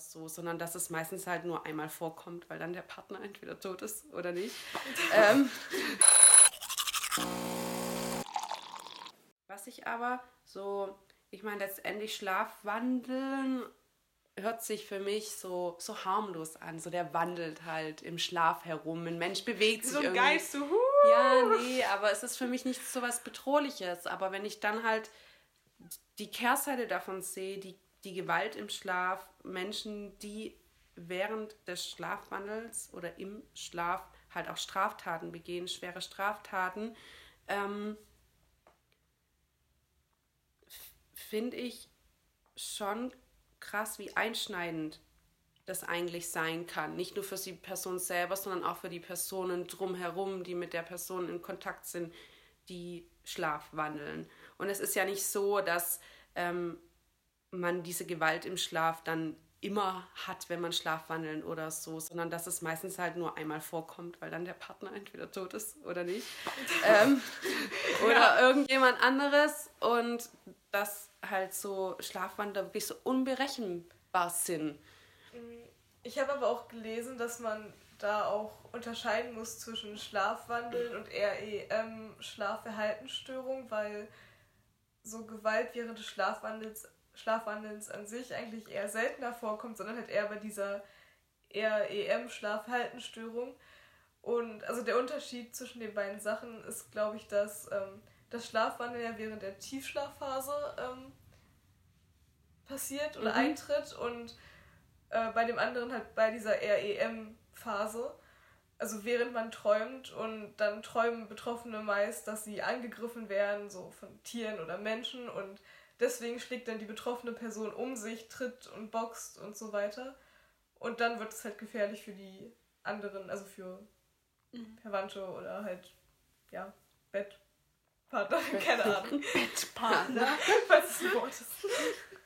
so, sondern dass es meistens halt nur einmal vorkommt, weil dann der Partner entweder tot ist oder nicht. ähm, was ich aber so, ich meine, letztendlich Schlafwandeln hört sich für mich so, so harmlos an. So der wandelt halt im Schlaf herum. Ein Mensch bewegt sich So ein. Geist, so, huh. Ja, nee, aber es ist für mich nicht so was Bedrohliches. Aber wenn ich dann halt die Kehrseite davon sehe, die, die Gewalt im Schlaf, Menschen, die während des Schlafwandels oder im Schlaf halt auch Straftaten begehen, schwere Straftaten, ähm, finde ich schon krass, wie einschneidend das eigentlich sein kann. Nicht nur für die Person selber, sondern auch für die Personen drumherum, die mit der Person in Kontakt sind, die schlafwandeln. Und es ist ja nicht so, dass ähm, man diese Gewalt im Schlaf dann immer hat, wenn man schlafwandeln oder so, sondern dass es meistens halt nur einmal vorkommt, weil dann der Partner entweder tot ist oder nicht. ähm, oder irgendjemand anderes und dass halt so Schlafwandler wirklich so unberechenbar sind. Ich habe aber auch gelesen, dass man da auch unterscheiden muss zwischen Schlafwandeln und REM, Schlafverhaltensstörung, weil so Gewalt während des Schlafwandels, Schlafwandelns an sich eigentlich eher seltener vorkommt, sondern halt eher bei dieser REM, Schlafverhaltensstörung. Und also der Unterschied zwischen den beiden Sachen ist, glaube ich, dass ähm, das Schlafwandeln ja während der Tiefschlafphase ähm, passiert oder Mhm. eintritt und äh, bei dem anderen halt bei dieser REM-Phase. Also während man träumt und dann träumen Betroffene meist, dass sie angegriffen werden, so von Tieren oder Menschen und deswegen schlägt dann die betroffene Person um sich, tritt und boxt und so weiter. Und dann wird es halt gefährlich für die anderen, also für Verwandte oder halt, ja, Bettpartner, keine Ahnung, Bettpartner. es ein Wort ist.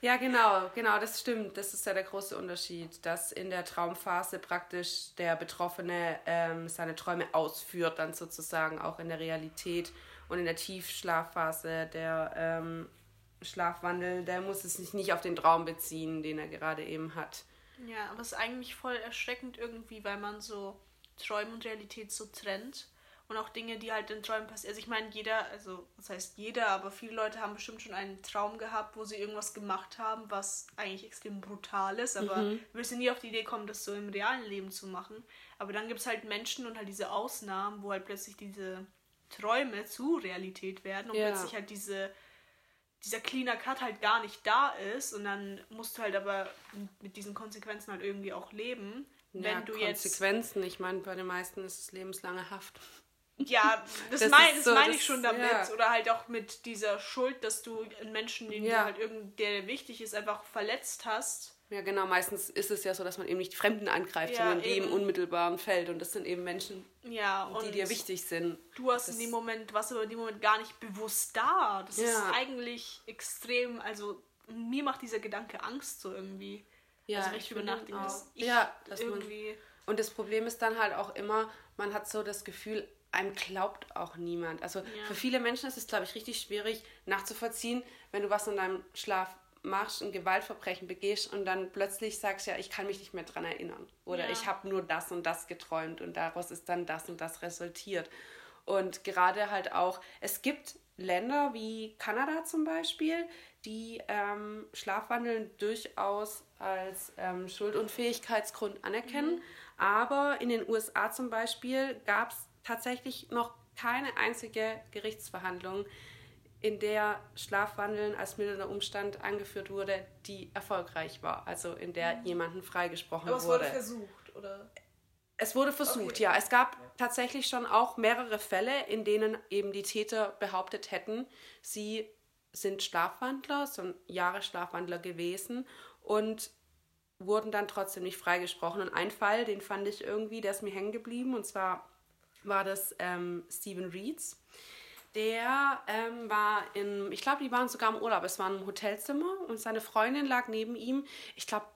Ja, genau, genau, das stimmt. Das ist ja der große Unterschied, dass in der Traumphase praktisch der Betroffene ähm, seine Träume ausführt, dann sozusagen auch in der Realität. Und in der Tiefschlafphase der ähm, Schlafwandel, der muss es sich nicht auf den Traum beziehen, den er gerade eben hat. Ja, aber es ist eigentlich voll erschreckend irgendwie, weil man so Träume und Realität so trennt. Und auch Dinge, die halt in Träumen passieren. Also ich meine, jeder, also das heißt jeder, aber viele Leute haben bestimmt schon einen Traum gehabt, wo sie irgendwas gemacht haben, was eigentlich extrem brutal ist. Aber Mhm. wir müssen nie auf die Idee kommen, das so im realen Leben zu machen. Aber dann gibt es halt Menschen und halt diese Ausnahmen, wo halt plötzlich diese Träume zu Realität werden und Ja. plötzlich halt diese dieser cleaner Cut halt gar nicht da ist und dann musst du halt aber mit diesen Konsequenzen halt irgendwie auch leben. ja, Wenn du jetzt Konsequenzen, ich meine, bei den meisten ist es lebenslange Haft. ja, das, Das mein, das so, meine das- ich schon damit ja. oder halt auch mit dieser Schuld, dass du einen Menschen, den Ja. du halt irgend der wichtig ist, einfach verletzt hast. Ja, genau, meistens ist es ja so, dass man eben nicht die Fremden angreift, Ja, sondern die eben. im unmittelbaren Feld. Und das sind eben Menschen, Ja, die dir wichtig sind. du hast Das- in dem Moment, was aber in dem Moment gar nicht bewusst da. Das ist Ja. eigentlich extrem, also mir macht dieser Gedanke Angst so irgendwie. Ja, also wenn ich ich nachdenke, auch. dass ich Ja, dass man- irgendwie. Und das Problem ist dann halt auch immer, man hat so das Gefühl, einem glaubt auch niemand. Also für viele Menschen ist es, glaube ich, richtig schwierig nachzuvollziehen, wenn du was in deinem Schlaf machst, ein Gewaltverbrechen begehst und dann plötzlich sagst, ja, ich kann mich nicht mehr dran erinnern. Oder Ja. ich habe nur das und das geträumt und daraus ist dann das und das resultiert. Und gerade halt auch, es gibt Länder wie Kanada zum Beispiel, die ähm, Schlafwandeln durchaus als ähm, Schuldunfähigkeitsgrund anerkennen. Aber in den USA zum Beispiel gab es tatsächlich noch keine einzige Gerichtsverhandlung, in der Schlafwandeln als milder Umstand angeführt wurde, die erfolgreich war. Also in der jemanden freigesprochen Aber es wurde. wurde versucht, oder? Es wurde versucht, Okay. ja. Es gab tatsächlich schon auch mehrere Fälle, in denen eben die Täter behauptet hätten, sie sind Schlafwandler, sind Jahre Schlafwandler gewesen und wurden dann trotzdem nicht freigesprochen. Und ein Fall, den fand ich irgendwie, der ist mir hängen geblieben, und zwar war das ähm, Stephen Reeds. Der ähm, war in, ich glaube, die waren sogar im Urlaub. Es war ein Hotelzimmer und seine Freundin lag neben ihm. Ich glaube,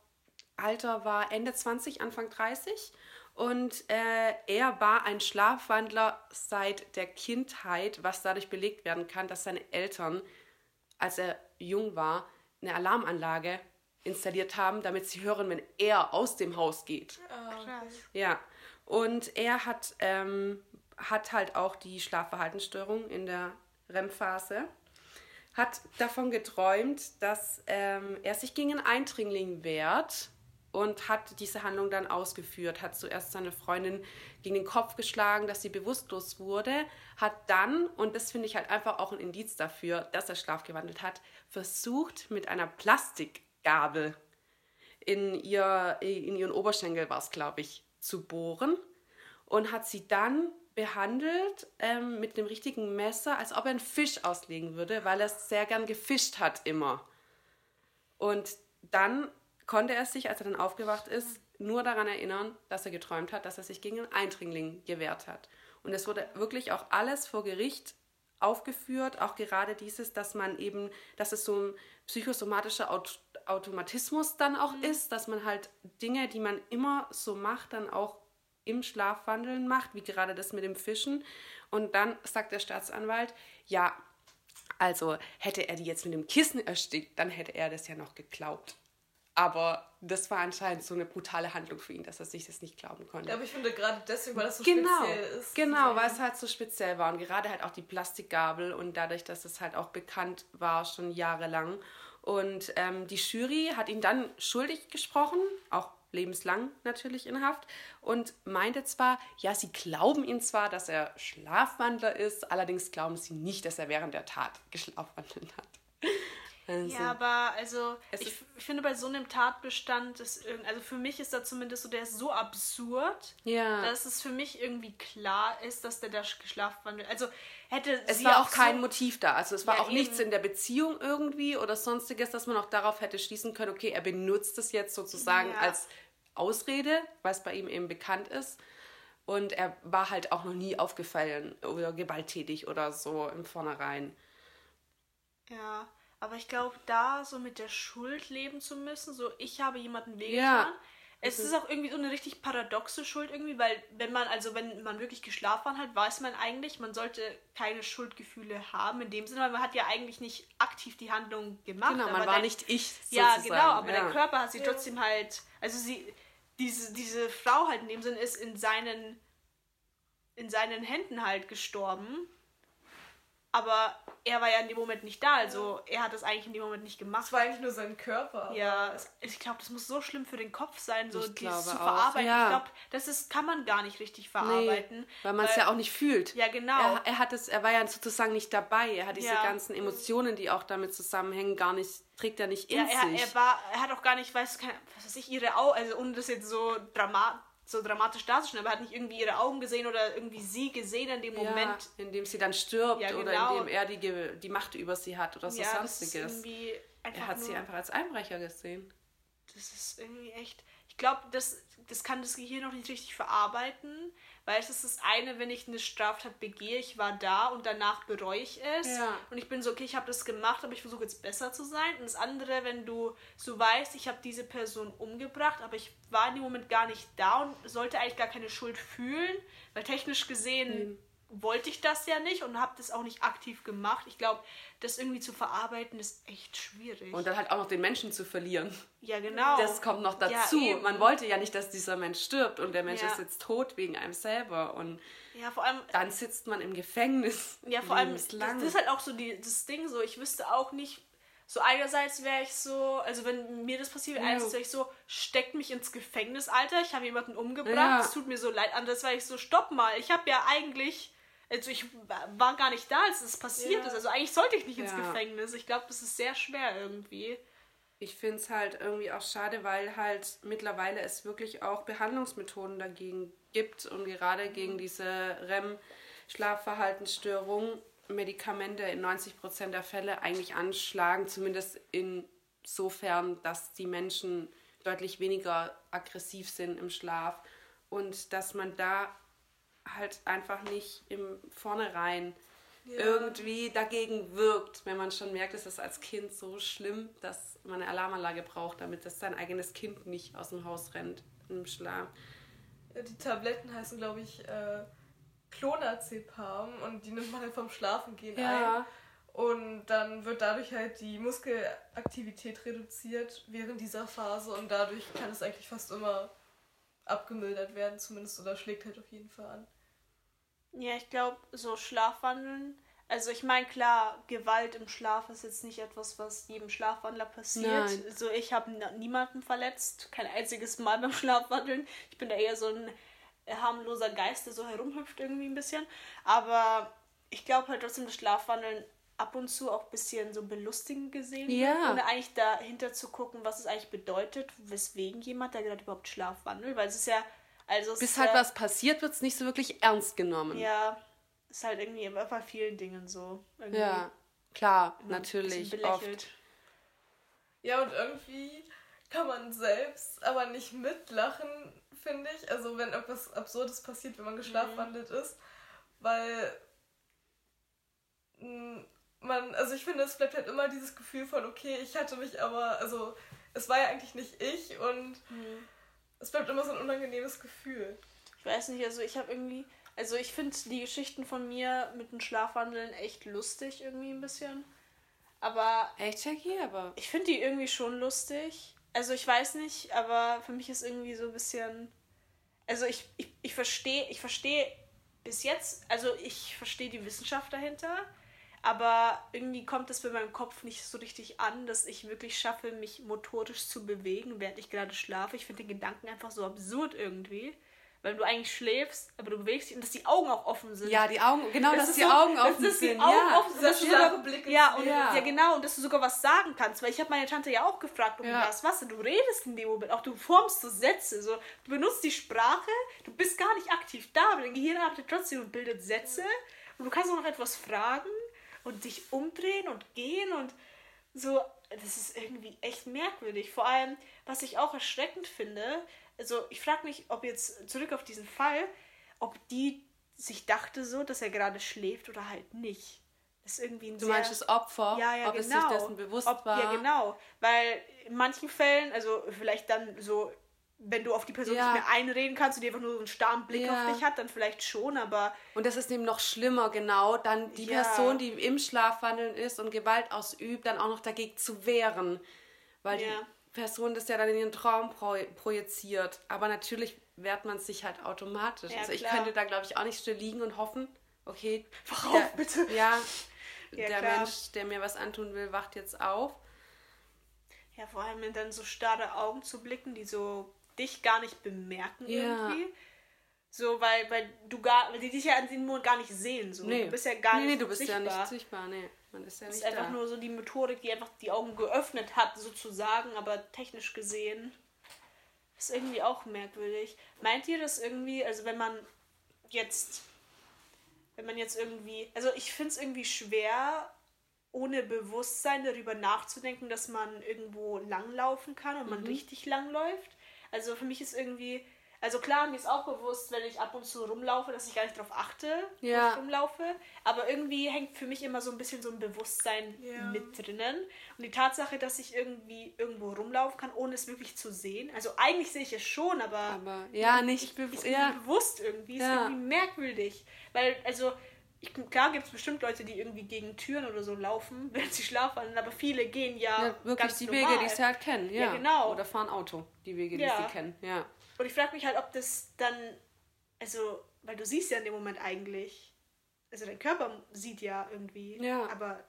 Alter war Ende 20, Anfang 30. Und äh, er war ein Schlafwandler seit der Kindheit, was dadurch belegt werden kann, dass seine Eltern, als er jung war, eine Alarmanlage installiert haben, damit sie hören, wenn er aus dem Haus geht. Okay. Krass. Ja, und er hat, ähm, hat halt auch die Schlafverhaltensstörung in der REM-Phase. Hat davon geträumt, dass ähm, er sich gegen einen Eindringling wehrt und hat diese Handlung dann ausgeführt. Hat zuerst seine Freundin gegen den Kopf geschlagen, dass sie bewusstlos wurde. Hat dann, und das finde ich halt einfach auch ein Indiz dafür, dass er schlafgewandelt hat, versucht mit einer Plastikgabel in, ihr, in ihren Oberschenkel war es, glaube ich, zu bohren und hat sie dann behandelt ähm, mit dem richtigen Messer, als ob er einen Fisch auslegen würde, weil er sehr gern gefischt hat immer. Und dann konnte er sich, als er dann aufgewacht ist, nur daran erinnern, dass er geträumt hat, dass er sich gegen einen Eindringling gewehrt hat. Und es wurde wirklich auch alles vor Gericht aufgeführt, auch gerade dieses, dass man eben, dass es so ein psychosomatischer Aut Automatismus dann auch ist, dass man halt Dinge, die man immer so macht, dann auch im Schlafwandeln macht, wie gerade das mit dem Fischen. Und dann sagt der Staatsanwalt, ja, also hätte er die jetzt mit dem Kissen erstickt, dann hätte er das ja noch geglaubt. Aber das war anscheinend so eine brutale Handlung für ihn, dass er sich das nicht glauben konnte. Aber ich finde gerade deswegen, weil das so Genau, speziell ist. genau, weil es halt so speziell war und gerade halt auch die Plastikgabel und dadurch, dass es halt auch bekannt war schon jahrelang. Und ähm, die Jury hat ihn dann schuldig gesprochen, auch lebenslang natürlich in Haft und meinte zwar, ja, sie glauben ihn zwar, dass er Schlafwandler ist, allerdings glauben sie nicht, dass er während der Tat geschlafwandelt hat. Also, Ja, aber also ich, ich finde bei so einem Tatbestand ist also für mich ist da zumindest so, der ist so absurd, ja. dass es für mich irgendwie klar ist, dass der da geschlafwandelt. Also hätte Es war auch kein so, Motiv da. Also es war Ja, auch nichts eben. in der Beziehung irgendwie oder sonstiges, dass man auch darauf hätte schließen können, okay, er benutzt es jetzt sozusagen Ja. als Ausrede, weil es bei ihm eben bekannt ist. Und er war halt auch noch nie aufgefallen oder gewalttätig oder so im Vornherein. Ja, aber ich glaube, da so mit der Schuld leben zu müssen, so ich habe jemanden wehgetan. Ja. Es ist auch irgendwie so eine richtig paradoxe Schuld irgendwie, weil wenn man, also wenn man wirklich geschlafen hat, weiß man eigentlich, man sollte keine Schuldgefühle haben in dem Sinne, weil man hat ja eigentlich nicht aktiv die Handlung gemacht. Genau, aber man war dein- nicht ich Ja, sozusagen. genau, aber ja. der Körper hat sie trotzdem halt, also sie, diese, diese Frau halt in dem Sinne ist in seinen, in seinen Händen halt gestorben. Aber er war ja in dem Moment nicht da, also er hat das eigentlich in dem Moment nicht gemacht. Es war eigentlich nur sein Körper. Ja, es- ich glaube, das muss so schlimm für den Kopf sein, so Ich dieses zu auch, verarbeiten. ja. Ich glaube, das ist, kann man gar nicht richtig verarbeiten. Nee, weil man es ja auch nicht fühlt. Ja, genau. Er, er, hat es, er war ja sozusagen nicht dabei. Er hat diese Ja. ganzen Emotionen, die auch damit zusammenhängen, gar nicht, trägt er nicht in Ja, er, sich. er war, er hat auch gar nicht, weiß keine, was weiß ich, ihre Augen, also ohne das jetzt so, drama so dramatisch darzustellen, aber er hat nicht irgendwie ihre Augen gesehen oder irgendwie sie gesehen in dem Moment. Ja, indem sie dann stirbt Ja, oder genau. indem er die, die Macht über sie hat oder so ja, sonstiges. Er hat sie einfach als Einbrecher gesehen. Das ist irgendwie echt. Ich glaube, das, das kann das Gehirn noch nicht richtig verarbeiten, weil es ist das eine, wenn ich eine Straftat begehe, ich war da und danach bereue ich es. Ja. Und ich bin so, okay, ich habe das gemacht, aber ich versuche jetzt besser zu sein. Und das andere, wenn du so weißt, ich habe diese Person umgebracht, aber ich war in dem Moment gar nicht da und sollte eigentlich gar keine Schuld fühlen, weil technisch gesehen wollte ich das ja nicht und habe das auch nicht aktiv gemacht. Ich glaube, das irgendwie zu verarbeiten ist echt schwierig. Und dann halt auch noch den Menschen zu verlieren. ja, genau. Das kommt noch Ja, dazu. eben. Man wollte ja nicht, dass dieser Mensch stirbt und der Mensch Ja. ist jetzt tot wegen einem selber. Und Ja, vor allem, dann sitzt man im Gefängnis. ja, vor allem, das, das ist halt auch so die, das Ding, so, ich wüsste auch nicht, so einerseits wäre ich so, also wenn mir das passiert, Ja. einerseits wäre ich so, steckt mich ins Gefängnis, Alter, ich habe jemanden umgebracht, Ja. es tut mir so leid, andererseits wäre ich so, stopp mal, ich habe ja eigentlich, also ich war gar nicht da, als es passiert Ja. ist, also eigentlich sollte ich nicht ins Ja. Gefängnis, ich glaube, das ist sehr schwer irgendwie. Ich finde es halt irgendwie auch schade, weil halt mittlerweile es wirklich auch Behandlungsmethoden dagegen gibt und gerade gegen diese REM-Schlafverhaltensstörung Medikamente in 90% der Fälle eigentlich anschlagen, zumindest insofern, dass die Menschen deutlich weniger aggressiv sind im Schlaf und dass man da halt einfach nicht im Vornherein irgendwie dagegen wirkt, wenn man schon merkt, es ist als Kind so schlimm, dass man eine Alarmanlage braucht, damit das sein eigenes Kind nicht aus dem Haus rennt im Schlaf. Ja, Die Tabletten heißen, glaube ich, äh, Clonazepam und die nimmt man halt vom Schlafengehen ein. Und dann wird dadurch halt die Muskelaktivität reduziert während dieser Phase und dadurch kann es eigentlich fast immer abgemildert werden, zumindest oder schlägt halt auf jeden Fall an. Ja, ich glaube, so Schlafwandeln. Also ich meine, klar, Gewalt im Schlaf ist jetzt nicht etwas, was jedem Schlafwandler passiert. Nein. So, ich habe niemanden verletzt, kein einziges Mal beim Schlafwandeln. Ich bin da eher so ein harmloser Geist, der so herumhüpft irgendwie ein bisschen. Aber ich glaube halt trotzdem, dass Schlafwandeln ab und zu auch ein bisschen so belustigend gesehen Ja. wird, ohne eigentlich dahinter zu gucken, was es eigentlich bedeutet, weswegen jemand da gerade überhaupt Schlafwandelt, weil es ist ja, also Bis halt was passiert, wird es nicht so wirklich ernst genommen. ja, ist halt irgendwie immer bei vielen Dingen so. Irgendwie Ja, klar, natürlich, oft. Ja, und irgendwie kann man selbst aber nicht mitlachen, finde ich. Also wenn etwas Absurdes passiert, wenn man geschlafwandelt ist. Weil mh, man, also ich finde, es bleibt halt immer dieses Gefühl von, okay, ich hatte mich aber, also es war ja eigentlich nicht ich und Mhm. Es bleibt immer so ein unangenehmes Gefühl. Ich weiß nicht, also ich habe irgendwie, also ich finde die Geschichten von mir mit dem Schlafwandeln echt lustig irgendwie ein bisschen. Aber Echt, Jackie? Aber ich finde die irgendwie schon lustig. Also ich weiß nicht, aber für mich ist irgendwie so ein bisschen. Also ich, ich, ich verstehe, ich verstehe bis jetzt, also ich verstehe die Wissenschaft dahinter, aber irgendwie kommt es bei meinem Kopf nicht so richtig an, dass ich wirklich schaffe, mich motorisch zu bewegen, während ich gerade schlafe. Ich finde den Gedanken einfach so absurd irgendwie. Weil du eigentlich schläfst, aber du bewegst dich und dass die Augen auch offen sind. ja, die Augen, genau, Das dass die so- Augen dass offen das die sind. Augen ja. offen sind, dass du sogar, Blick ja, und, Ja. ja. genau, und dass du sogar was sagen kannst, weil ich habe meine Tante ja auch gefragt um Ja. Glas Wasser. Du redest in dem Moment, auch du formst so Sätze, so du benutzt die Sprache, du bist gar nicht aktiv da, aber dein Gehirn arbeitet trotzdem und bildet Sätze und du kannst auch noch etwas fragen und dich umdrehen und gehen und so, das ist irgendwie echt merkwürdig. Vor allem, was ich auch erschreckend finde, also ich frage mich, ob jetzt zurück auf diesen Fall, ob die sich dachte so, dass er gerade schläft oder halt nicht. Das ist irgendwie ein Du sehr, meinst das Opfer, ja, ja, ob es genau. sich dessen bewusst ob, war. Ja, genau. Weil in manchen Fällen, also vielleicht dann so, wenn du auf die Person Ja. nicht mehr einreden kannst und die einfach nur so einen starren Blick Ja. auf dich hat, dann vielleicht schon, aber Und das ist eben noch schlimmer, genau, dann die Ja. Person, die im Schlafwandeln ist und Gewalt ausübt, dann auch noch dagegen zu wehren. Weil die Person das ja dann in ihren Traum pro projiziert. Aber natürlich wehrt man sich halt automatisch. Also ich klar. könnte da, glaube ich, auch nicht still liegen und hoffen, okay, Wach auf, der, bitte. Ja, Ja, der klar. Mensch, der mir was antun will, wacht jetzt auf. ja, vor allem in dann so starre Augen zu blicken, die so dich gar nicht bemerken Ja. irgendwie. So, weil, weil du gar, weil die dich ja an dem Moment gar nicht sehen. So. Du bist ja gar nee, nicht nee, du bist sichtbar. ja nicht sichtbar. Nee, man ist ja nicht ist einfach da. nur so die Methodik, die einfach die Augen geöffnet hat, sozusagen, aber technisch gesehen ist irgendwie auch merkwürdig. Meint ihr das irgendwie, also wenn man jetzt, wenn man jetzt irgendwie, also ich finde es irgendwie schwer, ohne Bewusstsein darüber nachzudenken, dass man irgendwo langlaufen kann und Mhm. man richtig langläuft. Also für mich ist irgendwie, also klar, mir ist auch bewusst, wenn ich ab und zu rumlaufe, dass ich gar nicht darauf achte, wo Ja. ich rumlaufe. Aber irgendwie hängt für mich immer so ein bisschen so ein Bewusstsein Ja. mit drinnen. Und die Tatsache, dass ich irgendwie irgendwo rumlaufen kann, ohne es wirklich zu sehen. Also eigentlich sehe ich es schon, aber, Aber ja, nicht ich, ist mir ja. bewusst irgendwie. Ist irgendwie merkwürdig. Weil, also, ich, klar gibt es bestimmt Leute, die irgendwie gegen Türen oder so laufen, wenn sie schlafen, aber viele gehen ja, Ja, wirklich ganz die normal. Wege, die sie halt kennen. Ja, Ja, genau. Oder fahren Auto, die Wege, die Ja. sie kennen. Ja. Und ich frage mich halt, ob das dann, also, weil du siehst ja in dem Moment eigentlich, also dein Körper sieht ja irgendwie, Ja. aber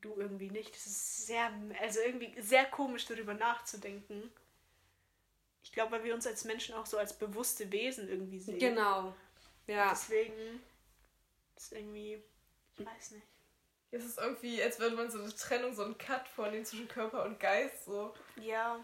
du irgendwie nicht. Das ist sehr, also irgendwie sehr komisch darüber nachzudenken. Ich glaube, weil wir uns als Menschen auch so als bewusste Wesen irgendwie sehen. Genau. Ja. Deswegen ist irgendwie, ich weiß nicht. Es ist irgendwie, als würde man so eine Trennung, so einen Cut vornehmen zwischen Körper und Geist. So. Ja.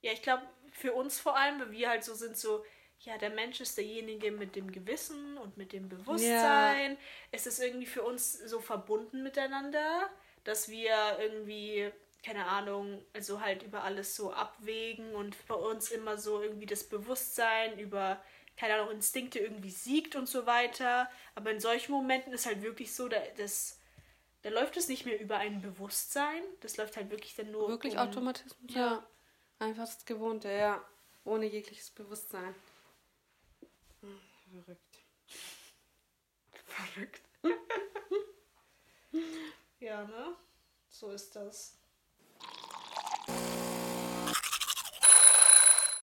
Ja, ich glaube, für uns vor allem, weil wir halt so sind, so, ja, der Mensch ist derjenige mit dem Gewissen und mit dem Bewusstsein. Es ist irgendwie für uns so verbunden miteinander, dass wir irgendwie, keine Ahnung, also halt über alles so abwägen und bei uns immer so irgendwie das Bewusstsein über, keine Ahnung, Instinkte irgendwie siegt und so weiter. Aber in solchen Momenten ist halt wirklich so, da, das, da läuft es nicht mehr über ein Bewusstsein. Das läuft halt wirklich dann nur. Wirklich um, Automatismus, ja. Ja. Einfach das Gewohnte, ja. Ohne jegliches Bewusstsein. Hm, Verrückt. Verrückt. Ja, ne? So ist das.